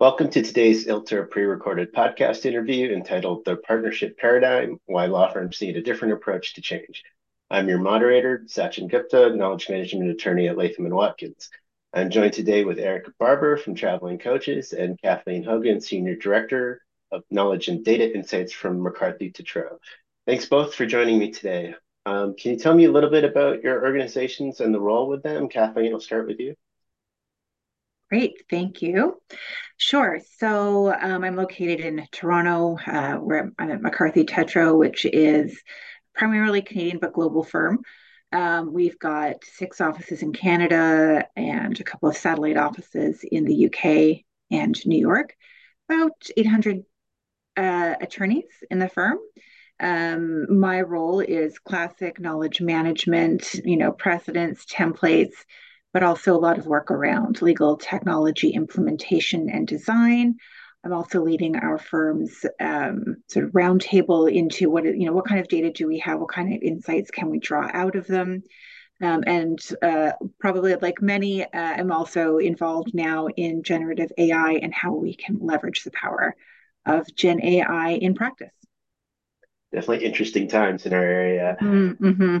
Welcome to today's ILTA pre-recorded podcast interview entitled The Partnership Paradigm, Why Law Firms Need a Different Approach to Change. I'm your moderator, Sachin Gupta, Knowledge Management Attorney at Latham & Watkins. I'm joined today with Erika Barber from Traveling Coaches and Kathleen Hogan, Senior Director of Knowledge and Data Insights from McCarthy Tétrault. Thanks both for joining me today. Um, can you tell me a little bit about your organizations and the role with them? Kathleen, I'll start with you. Great, thank you. Sure. So um, I'm located in Toronto, uh, where I'm at McCarthy Tétrault, which is primarily Canadian but global firm. Um, we've got six offices in Canada and a couple of satellite offices in the UK and New York. About 800 uh, attorneys in the firm. Um, my role is classic knowledge management, you know, precedents, templates, but also a lot of work around legal technology implementation and design. I'm also leading our firm's um, sort of roundtable into what you know what kind of data do we have, what kind of insights can we draw out of them, um, and uh, probably like many, uh, I'm also involved now in generative AI and how we can leverage the power of Gen AI in practice. Definitely interesting times in our area. Mm-hmm.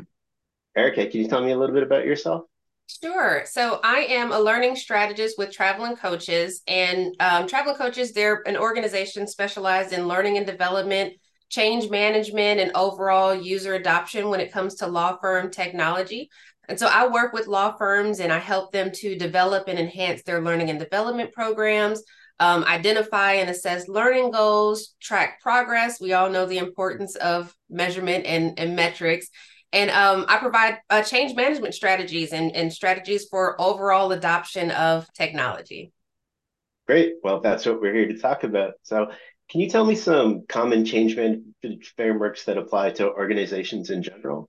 Erika, can you tell me a little bit about yourself? Sure. So I am a learning strategist with Traveling Coaches, and um, Traveling Coaches, they're an organization specialized in learning and development, change management, and overall user adoption when it comes to law firm technology. And so I work with law firms and I help them to develop and enhance their learning and development programs, um, identify and assess learning goals, track progress. We all know the importance of measurement and, and metrics, and um, I provide uh, change management strategies and, and strategies for overall adoption of technology. Great. Well, that's what we're here to talk about. So, can you tell me some common change management frameworks that apply to organizations in general?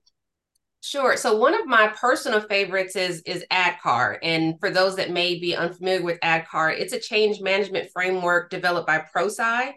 Sure. So one of my personal favorites is is ADKAR, and for those that may be unfamiliar with ADKAR, it's a change management framework developed by ProSci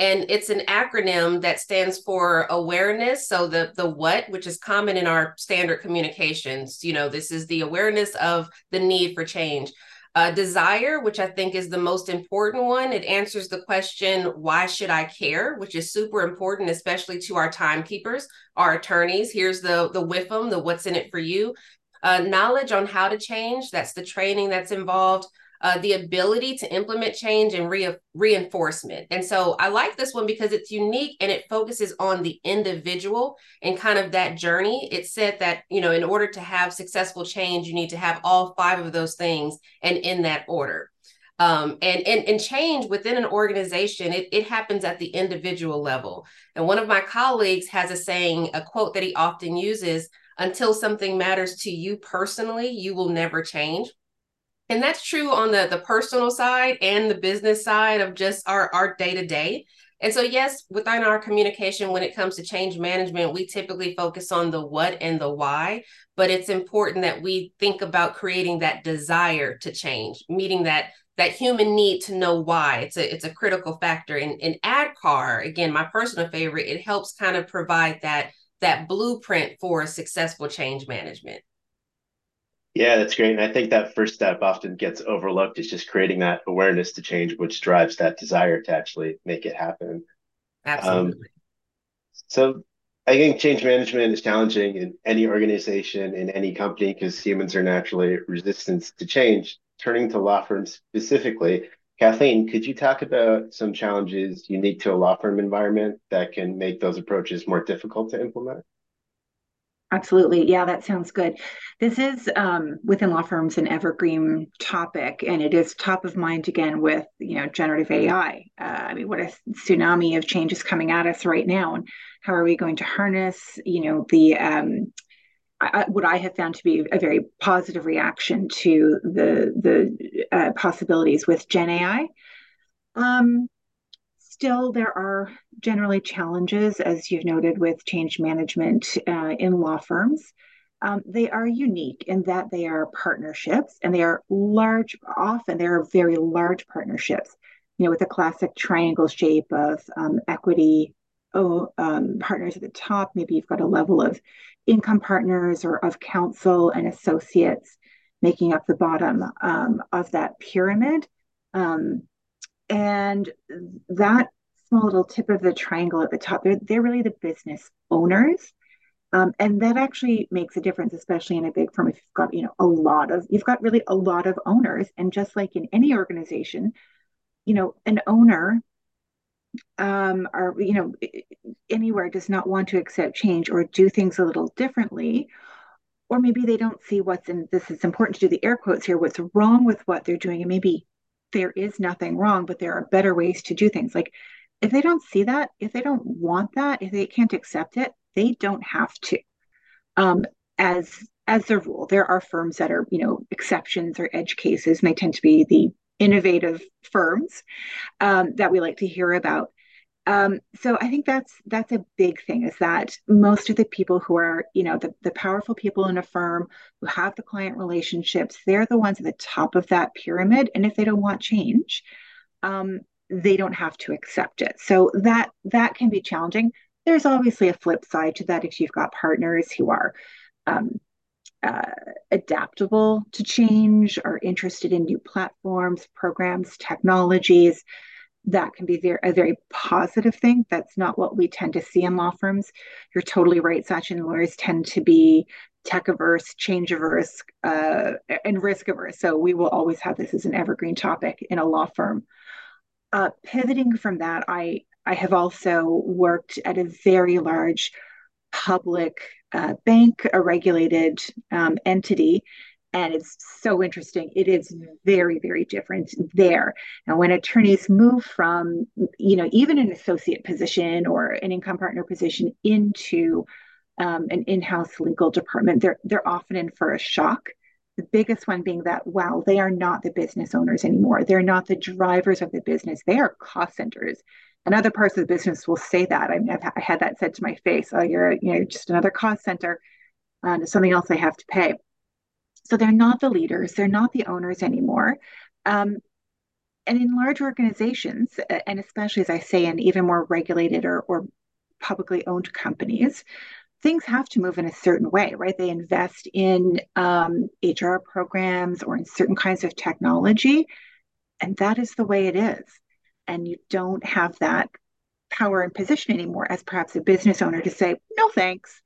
and it's an acronym that stands for awareness. So the the what which is common in our standard communications you know this is the awareness of the need for change. Uh, desire which i think is the most important one it answers the question why should i care? which is super important especially to our timekeepers our attorneys. Here's the the WIFM, the what's in it for you? Uh, knowledge on how to change that's the training that's involved uh, the ability to implement change and re- reinforcement. And so I like this one because it's unique and it focuses on the individual and kind of that journey. It said that, you know, in order to have successful change, you need to have all five of those things and in that order. Um, and, and and change within an organization it, it happens at the individual level and one of my colleagues has a saying a quote that he often uses until something matters to you personally you will never change and that's true on the the personal side and the business side of just our our day to day and so yes within our communication when it comes to change management we typically focus on the what and the why but it's important that we think about creating that desire to change meeting that that human need to know why. It's a it's a critical factor. In in adkar again my personal favorite it helps kind of provide that that blueprint for successful change management yeah, that's great. And I think that first step often gets overlooked is just creating that awareness to change, which drives that desire to actually make it happen. Absolutely. Um, so I think change management is challenging in any organization, in any company, because humans are naturally resistant to change. Turning to law firms specifically, Kathleen, could you talk about some challenges unique to a law firm environment that can make those approaches more difficult to implement? Absolutely. Yeah, that sounds good. This is um, within law firms an evergreen topic, and it is top of mind again with you know generative AI. Uh, I mean, what a tsunami of changes coming at us right now, and how are we going to harness you know the um, I, what I have found to be a very positive reaction to the the uh, possibilities with Gen AI. Um, still, there are generally challenges, as you've noted, with change management uh, in law firms. Um, they are unique in that they are partnerships and they are large, often they are very large partnerships, you know, with a classic triangle shape of um, equity oh, um, partners at the top. Maybe you've got a level of income partners or of counsel and associates making up the bottom um, of that pyramid. Um, and that small little tip of the triangle at the top, they're, they're really the business owners. Um, and that actually makes a difference, especially in a big firm. If you've got, you know, a lot of, you've got really a lot of owners. And just like in any organization, you know, an owner um, or, you know, anywhere does not want to accept change or do things a little differently. Or maybe they don't see what's in this is important to do the air quotes here, what's wrong with what they're doing. And maybe there is nothing wrong, but there are better ways to do things. Like if they don't see that, if they don't want that, if they can't accept it, they don't have to. Um, as as the rule, there are firms that are, you know, exceptions or edge cases, and they tend to be the innovative firms um, that we like to hear about. Um, so I think that's that's a big thing is that most of the people who are, you know, the, the powerful people in a firm who have the client relationships, they're the ones at the top of that pyramid. And if they don't want change, um, they don't have to accept it. So that that can be challenging. There's obviously a flip side to that if you've got partners who are um, uh, adaptable to change, are interested in new platforms, programs, technologies. That can be very, a very positive thing. That's not what we tend to see in law firms. You're totally right, Sachin. Lawyers tend to be tech averse, change averse, uh, and risk averse. So we will always have this as an evergreen topic in a law firm. Uh, pivoting from that, I I have also worked at a very large public uh, bank, a regulated um, entity, and it's so interesting. It is very, very different there. And when attorneys move from, you know, even an associate position or an income partner position into um, an in-house legal department, they're they're often in for a shock the biggest one being that, wow, they are not the business owners anymore. They're not the drivers of the business. They are cost centers. And other parts of the business will say that. I mean, I've I had that said to my face. Oh, you're, you know, just another cost center. and Um, something else I have to pay. So they're not the leaders. They're not the owners anymore. Um, and in large organizations, and especially as I say, in even more regulated or, or publicly owned companies, things have to move in a certain way, right? They invest in um, HR programs or in certain kinds of technology, and that is the way it is. And you don't have that power and position anymore as perhaps a business owner to say, no thanks.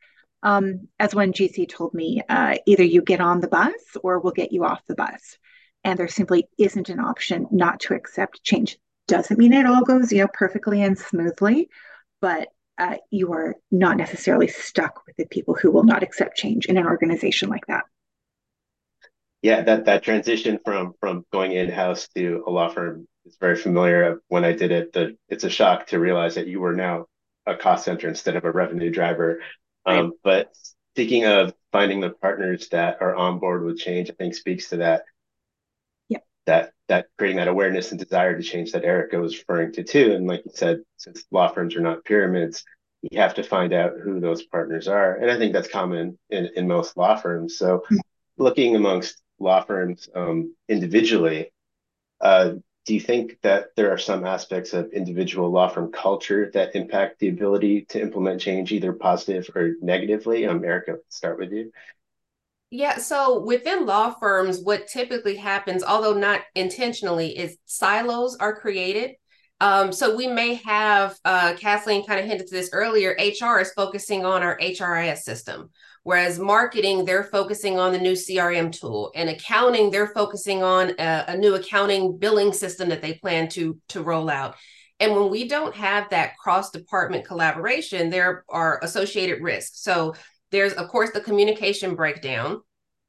Um, as one GC told me, uh, either you get on the bus or we'll get you off the bus. And there simply isn't an option not to accept change. Doesn't mean it all goes, you know, perfectly and smoothly, but uh, you are not necessarily stuck with the people who will not accept change in an organization like that. Yeah, that that transition from from going in house to a law firm is very familiar. When I did it, the it's a shock to realize that you were now a cost center instead of a revenue driver. Um, but speaking of finding the partners that are on board with change, I think speaks to that Yeah. that that creating that awareness and desire to change that Erika was referring to too. And like you said, since law firms are not pyramids, you have to find out who those partners are. And I think that's common in, in most law firms. So mm-hmm. looking amongst law firms um, individually, uh, do you think that there are some aspects of individual law firm culture that impact the ability to implement change, either positive or negatively? Um, Erika, start with you. Yeah, so within law firms, what typically happens, although not intentionally, is silos are created. Um, so we may have, uh, Kathleen kind of hinted to this earlier, HR is focusing on our HRIS system, whereas marketing, they're focusing on the new CRM tool, and accounting, they're focusing on a, a new accounting billing system that they plan to, to roll out. And when we don't have that cross department collaboration, there are associated risks. So there's, of course, the communication breakdown,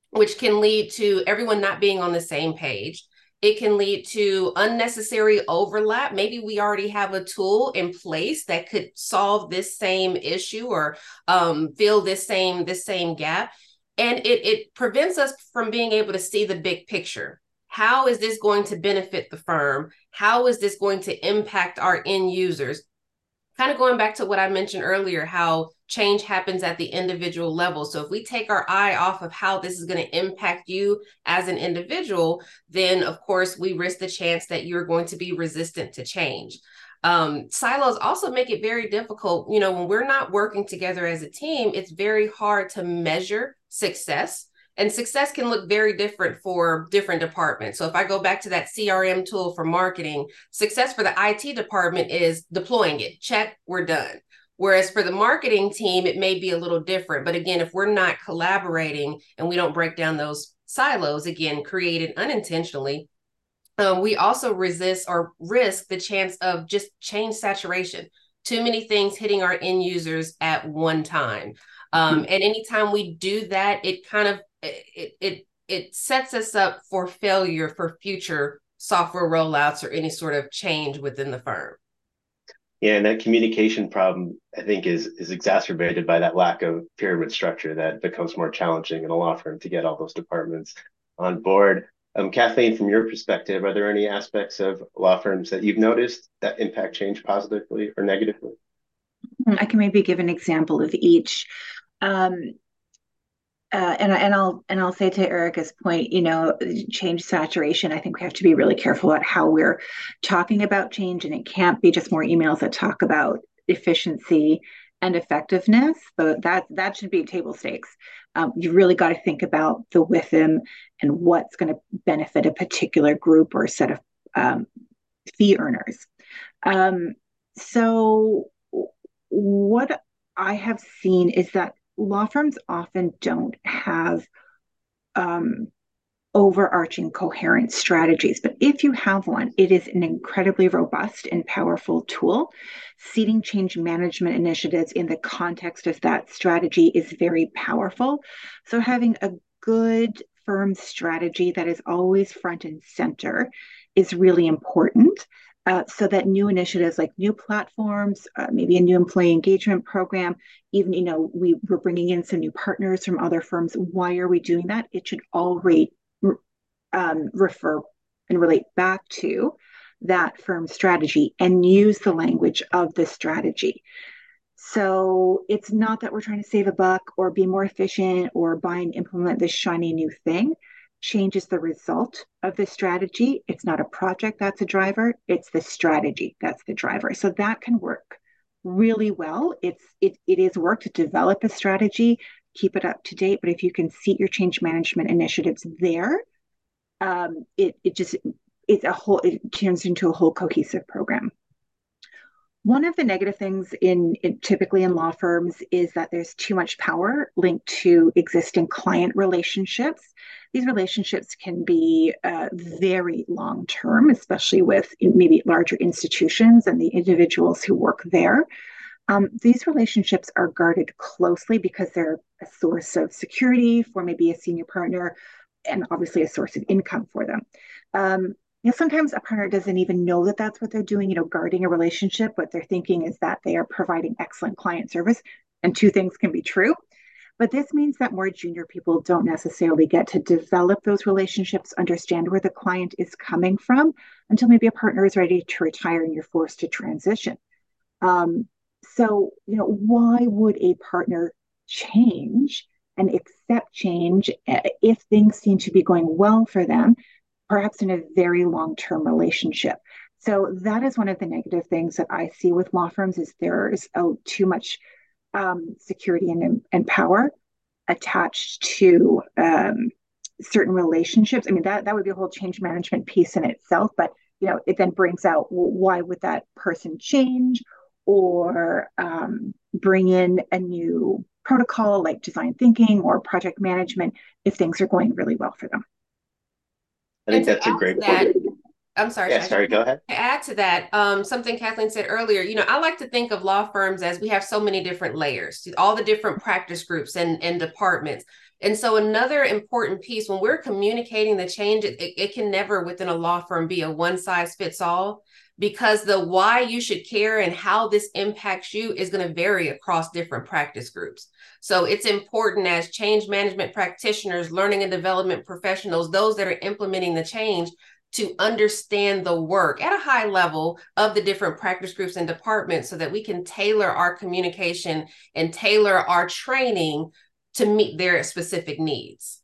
which can lead to everyone not being on the same page. It can lead to unnecessary overlap. Maybe we already have a tool in place that could solve this same issue or um, fill this same this same gap, and it it prevents us from being able to see the big picture. How is this going to benefit the firm? How is this going to impact our end users? Kind of going back to what I mentioned earlier, how change happens at the individual level. So if we take our eye off of how this is going to impact you as an individual, then of course we risk the chance that you're going to be resistant to change. Um, silos also make it very difficult. You know, when we're not working together as a team, it's very hard to measure success And success can look very different for different departments. So if I go back to that CRM tool for marketing, success for the IT department is deploying it. Check, we're done. Whereas for the marketing team, it may be a little different. But again, if we're not collaborating and we don't break down those silos, again, created unintentionally, um, we also resist or risk the chance of just change saturation. Too many things hitting our end users at one time. Um, mm-hmm. And anytime we do that, it kind of it it it sets us up for failure for future software rollouts or any sort of change within the firm. Yeah, and that communication problem, I think, is is exacerbated by that lack of pyramid structure that becomes more challenging in a law firm to get all those departments on board. Um, Kathleen, from your perspective, are there any aspects of law firms that you've noticed that impact change positively or negatively? I can maybe give an example of each. Um, uh, and and I'll and I'll say to Erika's point, you know, change saturation. I think we have to be really careful about how we're talking about change, and it can't be just more emails that talk about efficiency and effectiveness. But that that should be table stakes. Um, you really got to think about the WIFM and what's going to benefit a particular group or set of um, fee earners. Um, so what I have seen is that law firms often don't have um, overarching coherent strategies. But if you have one, it is an incredibly robust and powerful tool. Seeding change management initiatives in the context of that strategy is very powerful. So having a good firm strategy that is always front and center is really important uh, so that new initiatives like new platforms, uh, maybe a new employee engagement program, even you know we we're bringing in some new partners from other firms. Why are we doing that? It should all rate, um, refer and relate back to that firm strategy and use the language of the strategy. So it's not that we're trying to save a buck or be more efficient or buy and implement this shiny new thing change is the result of the strategy. It's not a project that's a driver, it's the strategy that's the driver. So that can work really well. It's it it is work to develop a strategy, keep it up to date. But if you can seat your change management initiatives there, um, it it just it's a whole it turns into a whole cohesive program. One of the negative things in, in, typically in law firms is that there's too much power linked to existing client relationships. These relationships can be uh, very long term, especially with maybe larger institutions and the individuals who work there. Um, these relationships are guarded closely because they're a source of security for maybe a senior partner and obviously a source of income for them. Um, you know, sometimes a partner doesn't even know that that's what they're doing, you know, guarding a relationship. What they're thinking is that they are providing excellent client service, and two things can be true. But this means that more junior people don't necessarily get to develop those relationships, understand where the client is coming from until maybe a partner is ready to retire and you're forced to transition. Um, so, you know, why would a partner change and accept change eh, if things seem to be going well for them perhaps in a very long-term relationship. So that is one of the negative things that I see with law firms is there's too much um, security and, and power attached to um, certain relationships. I mean, that, that would be a whole change management piece in itself, but you know, it then brings out well, why would that person change or um, bring in a new protocol like design thinking or project management if things are going really well for them. I think that's a great that, point. I'm sorry. Yeah, sorry, go ahead. To add to that, um, something Kathleen said earlier, you know, I like to think of law firms as we have so many different layers, all the different practice groups and, and departments. And so another important piece when we're communicating the change, it, it can never within a law firm be a one size fits all because the why you should care and how this impacts you is going to vary across different practice groups. So it's important as change management practitioners, learning and development professionals, those that are implementing the change to understand the work at a high level of the different practice groups and departments so that we can tailor our communication and tailor our training to meet their specific needs.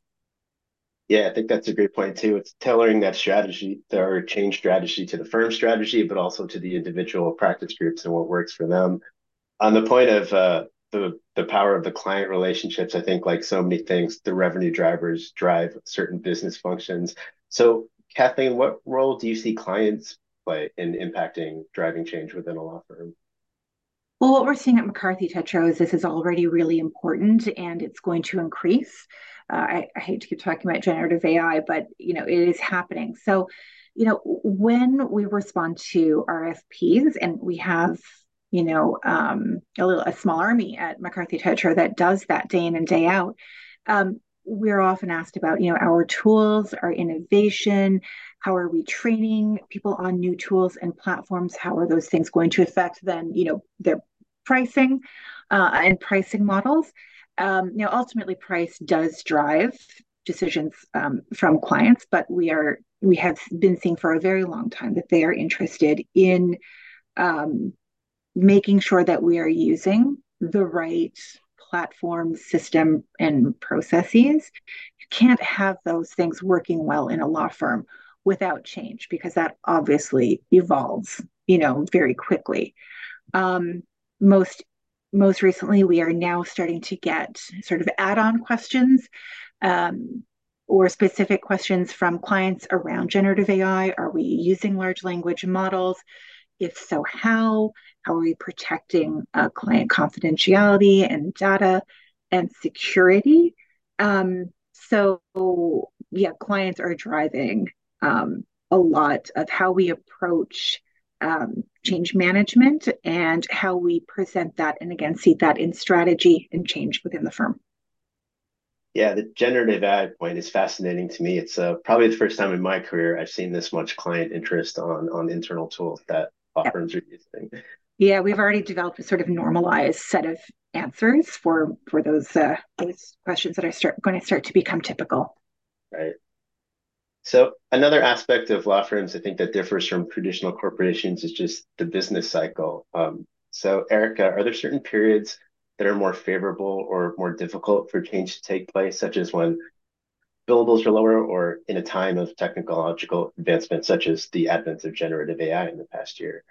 Yeah, I think that's a great point too. It's tailoring that strategy, their change strategy to the firm strategy, but also to the individual practice groups and what works for them. On the point of uh, the the power of the client relationships. I think like so many things, the revenue drivers drive certain business functions. So Kathleen, what role do you see clients play in impacting driving change within a law firm? Well, what we're seeing at McCarthy Tétrault is this is already really important and it's going to increase. Uh, I, I, hate to keep talking about generative AI, but you know it is happening. So, you know, when we respond to RFPs and we have you know um, a little a small army at McCarthy Tétrault that does that day in and day out, um, we're often asked about you know our tools, our innovation, how are we training people on new tools and platforms? How are those things going to affect then you know their pricing uh, and pricing models? Um, now, ultimately, price does drive decisions um, from clients, but we are we have been seeing for a very long time that they are interested in um, making sure that we are using the right platform, system, and processes. You can't have those things working well in a law firm without change because that obviously evolves, you know, very quickly. Um, most most recently, we are now starting to get sort of add-on questions um, or specific questions from clients around generative AI. Are we using large language models? If so, how? How are we protecting uh, client confidentiality and data and security? Um, so, yeah, clients are driving um, a lot of how we approach um, change management and how we present that and again see that in strategy and change within the firm. Yeah, the generative AI point is fascinating to me. It's uh, probably the first time in my career I've seen this much client interest on on internal tools that law yep. firms are using. Yeah, we've already developed a sort of normalized set of answers for for those uh, those questions that are start going to start to become typical. Right. So another aspect of law firms I think that differs from traditional corporations is just the business cycle. Um, so Erika, are there certain periods that are more favorable or more difficult for change to take place, such as when billables are lower or in a time of technological advancement, such as the advent of generative AI in the past year?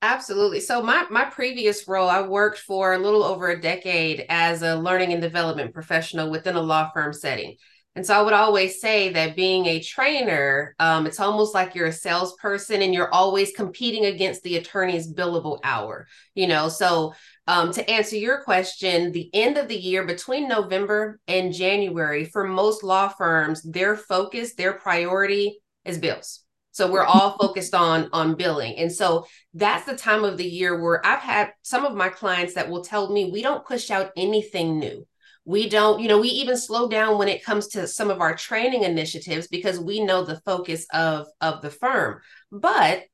Absolutely. So my my previous role, I worked for a little over a decade as a learning and development professional within a law firm setting. And so I would always say that being a trainer, um, it's almost like you're a salesperson and you're always competing against the attorney's billable hour. You know, so um, to answer your question, the end of the year between November and January, for most law firms, their focus, their priority is bills. So we're all focused on on billing. And so that's the time of the year where I've had some of my clients that will tell me we don't push out anything new we don't you know we even slow down when it comes to some of our training initiatives because we know the focus of of the firm. But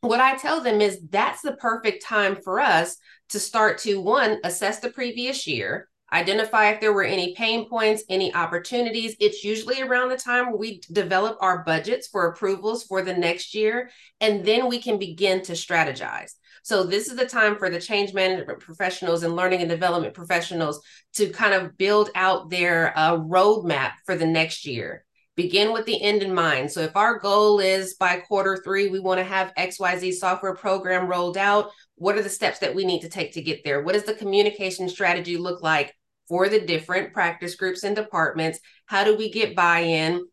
what i tell them is that's the perfect time for us to start to one assess the previous year identify if there were any pain points any opportunities it's usually around the time we develop our budgets for approvals for the next year and then we can begin to strategize so this is the time for the change management professionals and learning and development professionals to kind of build out their uh, roadmap for the next year. Begin with the end in mind. So if our goal is by quarter three, we want to have XYZ software program rolled out, what are the steps that we need to take to get there? What does the communication strategy look like for the different practice groups and departments? How do we get buy-in?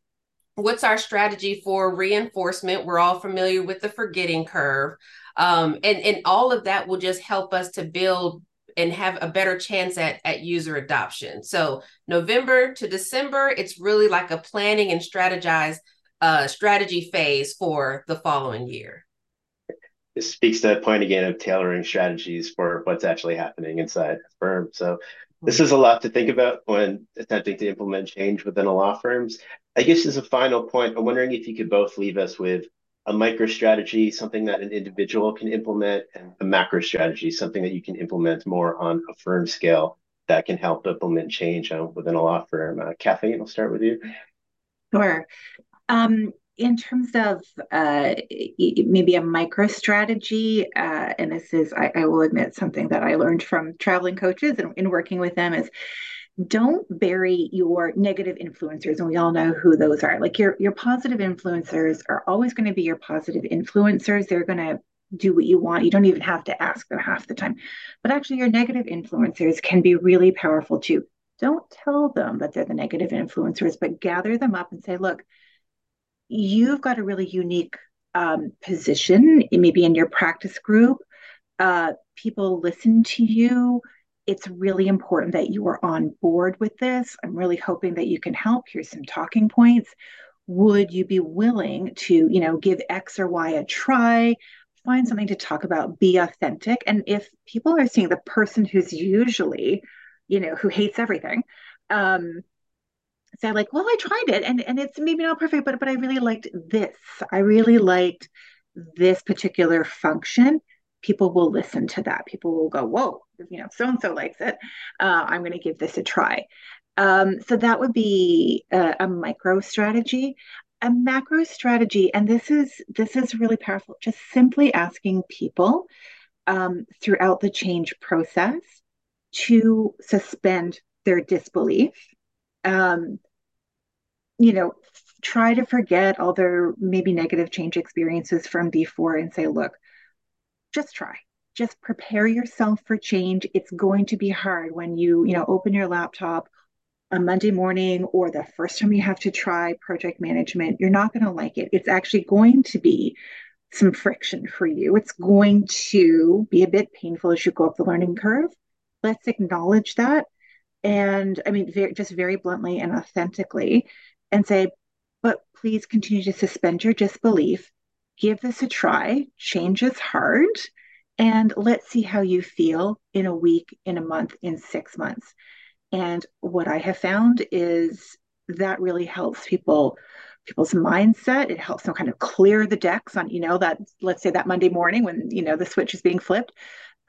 What's our strategy for reinforcement? We're all familiar with the forgetting curve. Um, and, and all of that will just help us to build and have a better chance at, at user adoption. So November to December, it's really like a planning and strategize uh, strategy phase for the following year. It speaks to that point again of tailoring strategies for what's actually happening inside a firm. So this is a lot to think about when attempting to implement change within a law firms. I guess as a final point, I'm wondering if you could both leave us with a micro strategy, something that an individual can implement, and a macro strategy, something that you can implement more on a firm scale that can help implement change uh, within a law firm. Uh, Kathleen, I'll start with you. Sure. Um, in terms of uh, maybe a micro strategy, uh, and this is, I, I, will admit, something that I learned from traveling coaches and in working with them is don't bury your negative influencers and we all know who those are like your your positive influencers are always going to be your positive influencers they're going to do what you want. You don't even have to ask them half the time. But actually, your negative influencers can be really powerful too. Don't tell them that they're the negative influencers, but gather them up and say, look, you've got a really unique um, position, maybe in your practice group. Uh, people listen to you. It's really important that you are on board with this. I'm really hoping that you can help. Here's some talking points. Would you be willing to, you know, give X or Y a try? Find something to talk about, be authentic. And if people are seeing the person who's usually, you know, who hates everything, um, say like, well, I tried it and, and it's maybe not perfect, but but I really liked this. I really liked this particular function. People will listen to that. People will go, whoa, you know, so and so likes it. Uh, I'm going to give this a try. Um, so that would be a, a micro strategy. A macro strategy, and this is this is really powerful. Just simply asking people um, throughout the change process to suspend their disbelief um, you know, try to forget all their maybe negative change experiences from before and say, look, just try. Just prepare yourself for change. It's going to be hard when you, you know, open your laptop on Monday morning or the first time you have to try project management. You're not going to like it. It's actually going to be some friction for you. It's going to be a bit painful as you go up the learning curve. Let's acknowledge that and I mean, very, just very bluntly and authentically, and say, but please continue to suspend your disbelief. Give this a try. Change is hard. And let's see how you feel in a week, in a month, in six months. And what I have found is that really helps people people's mindset it helps them kind of clear the decks on you know that let's say that monday morning when you know the switch is being flipped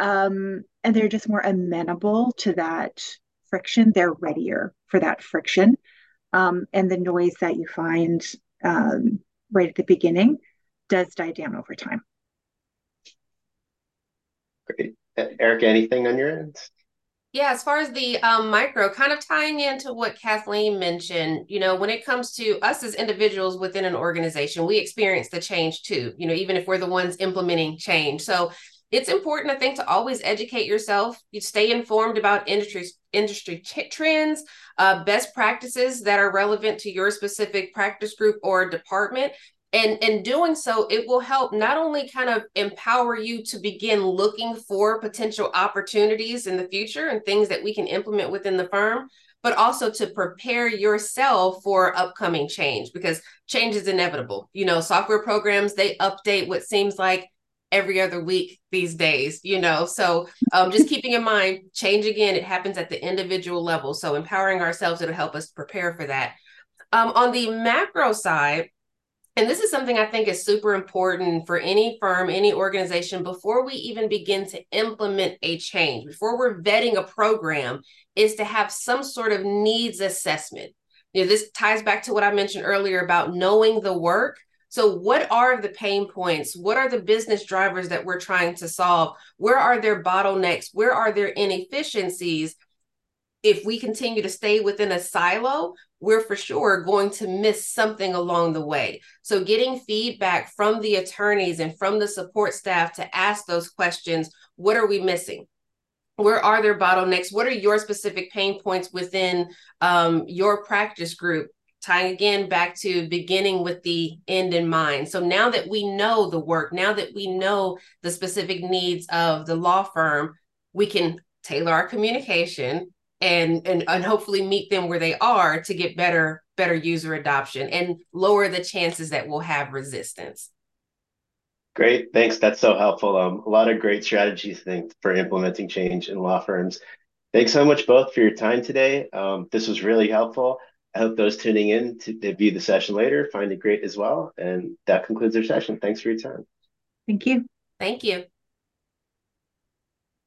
um, and they're just more amenable to that friction, they're readier for that friction. Um, and the noise that you find um, right at the beginning does die down over time. Great. Eric, anything on your end? Yeah, as far as the um, micro, kind of tying into what Kathleen mentioned, you know, when it comes to us as individuals within an organization, we experience the change too, you know, even if we're the ones implementing change. So it's important, I think, to always educate yourself. You stay informed about industry industry trends, uh, best practices that are relevant to your specific practice group or department. And in doing so, it will help not only kind of empower you to begin looking for potential opportunities in the future and things that we can implement within the firm, but also to prepare yourself for upcoming change because change is inevitable. You know, software programs, they update what seems like every other week these days you know? So um, just keeping in mind change again it happens at the individual level. So empowering ourselves it'll help us prepare for that. Um, on the macro side and this is something i think is super important for any firm any organization before we even begin to implement a change before we're vetting a program is to have some sort of needs assessment. You know this ties back to what i mentioned earlier about knowing the work so, what are the pain points? What are the business drivers that we're trying to solve? Where are there bottlenecks? Where are there inefficiencies? If we continue to stay within a silo, we're for sure going to miss something along the way. So, getting feedback from the attorneys and from the support staff to ask those questions what are we missing? Where are there bottlenecks? What are your specific pain points within um, your practice group? Tying again back to beginning with the end in mind. So now that we know the work, now that we know the specific needs of the law firm, we can tailor our communication and and, and hopefully meet them where they are to get better better user adoption and lower the chances that we'll have resistance. Great, thanks. That's so helpful. Um, a lot of great strategies, think, for implementing change in law firms. Thanks so much both for your time today. Um, this was really helpful. I hope those tuning in to, to view the session later find it great as well. And that concludes our session. Thanks for your time. Thank you. Thank you.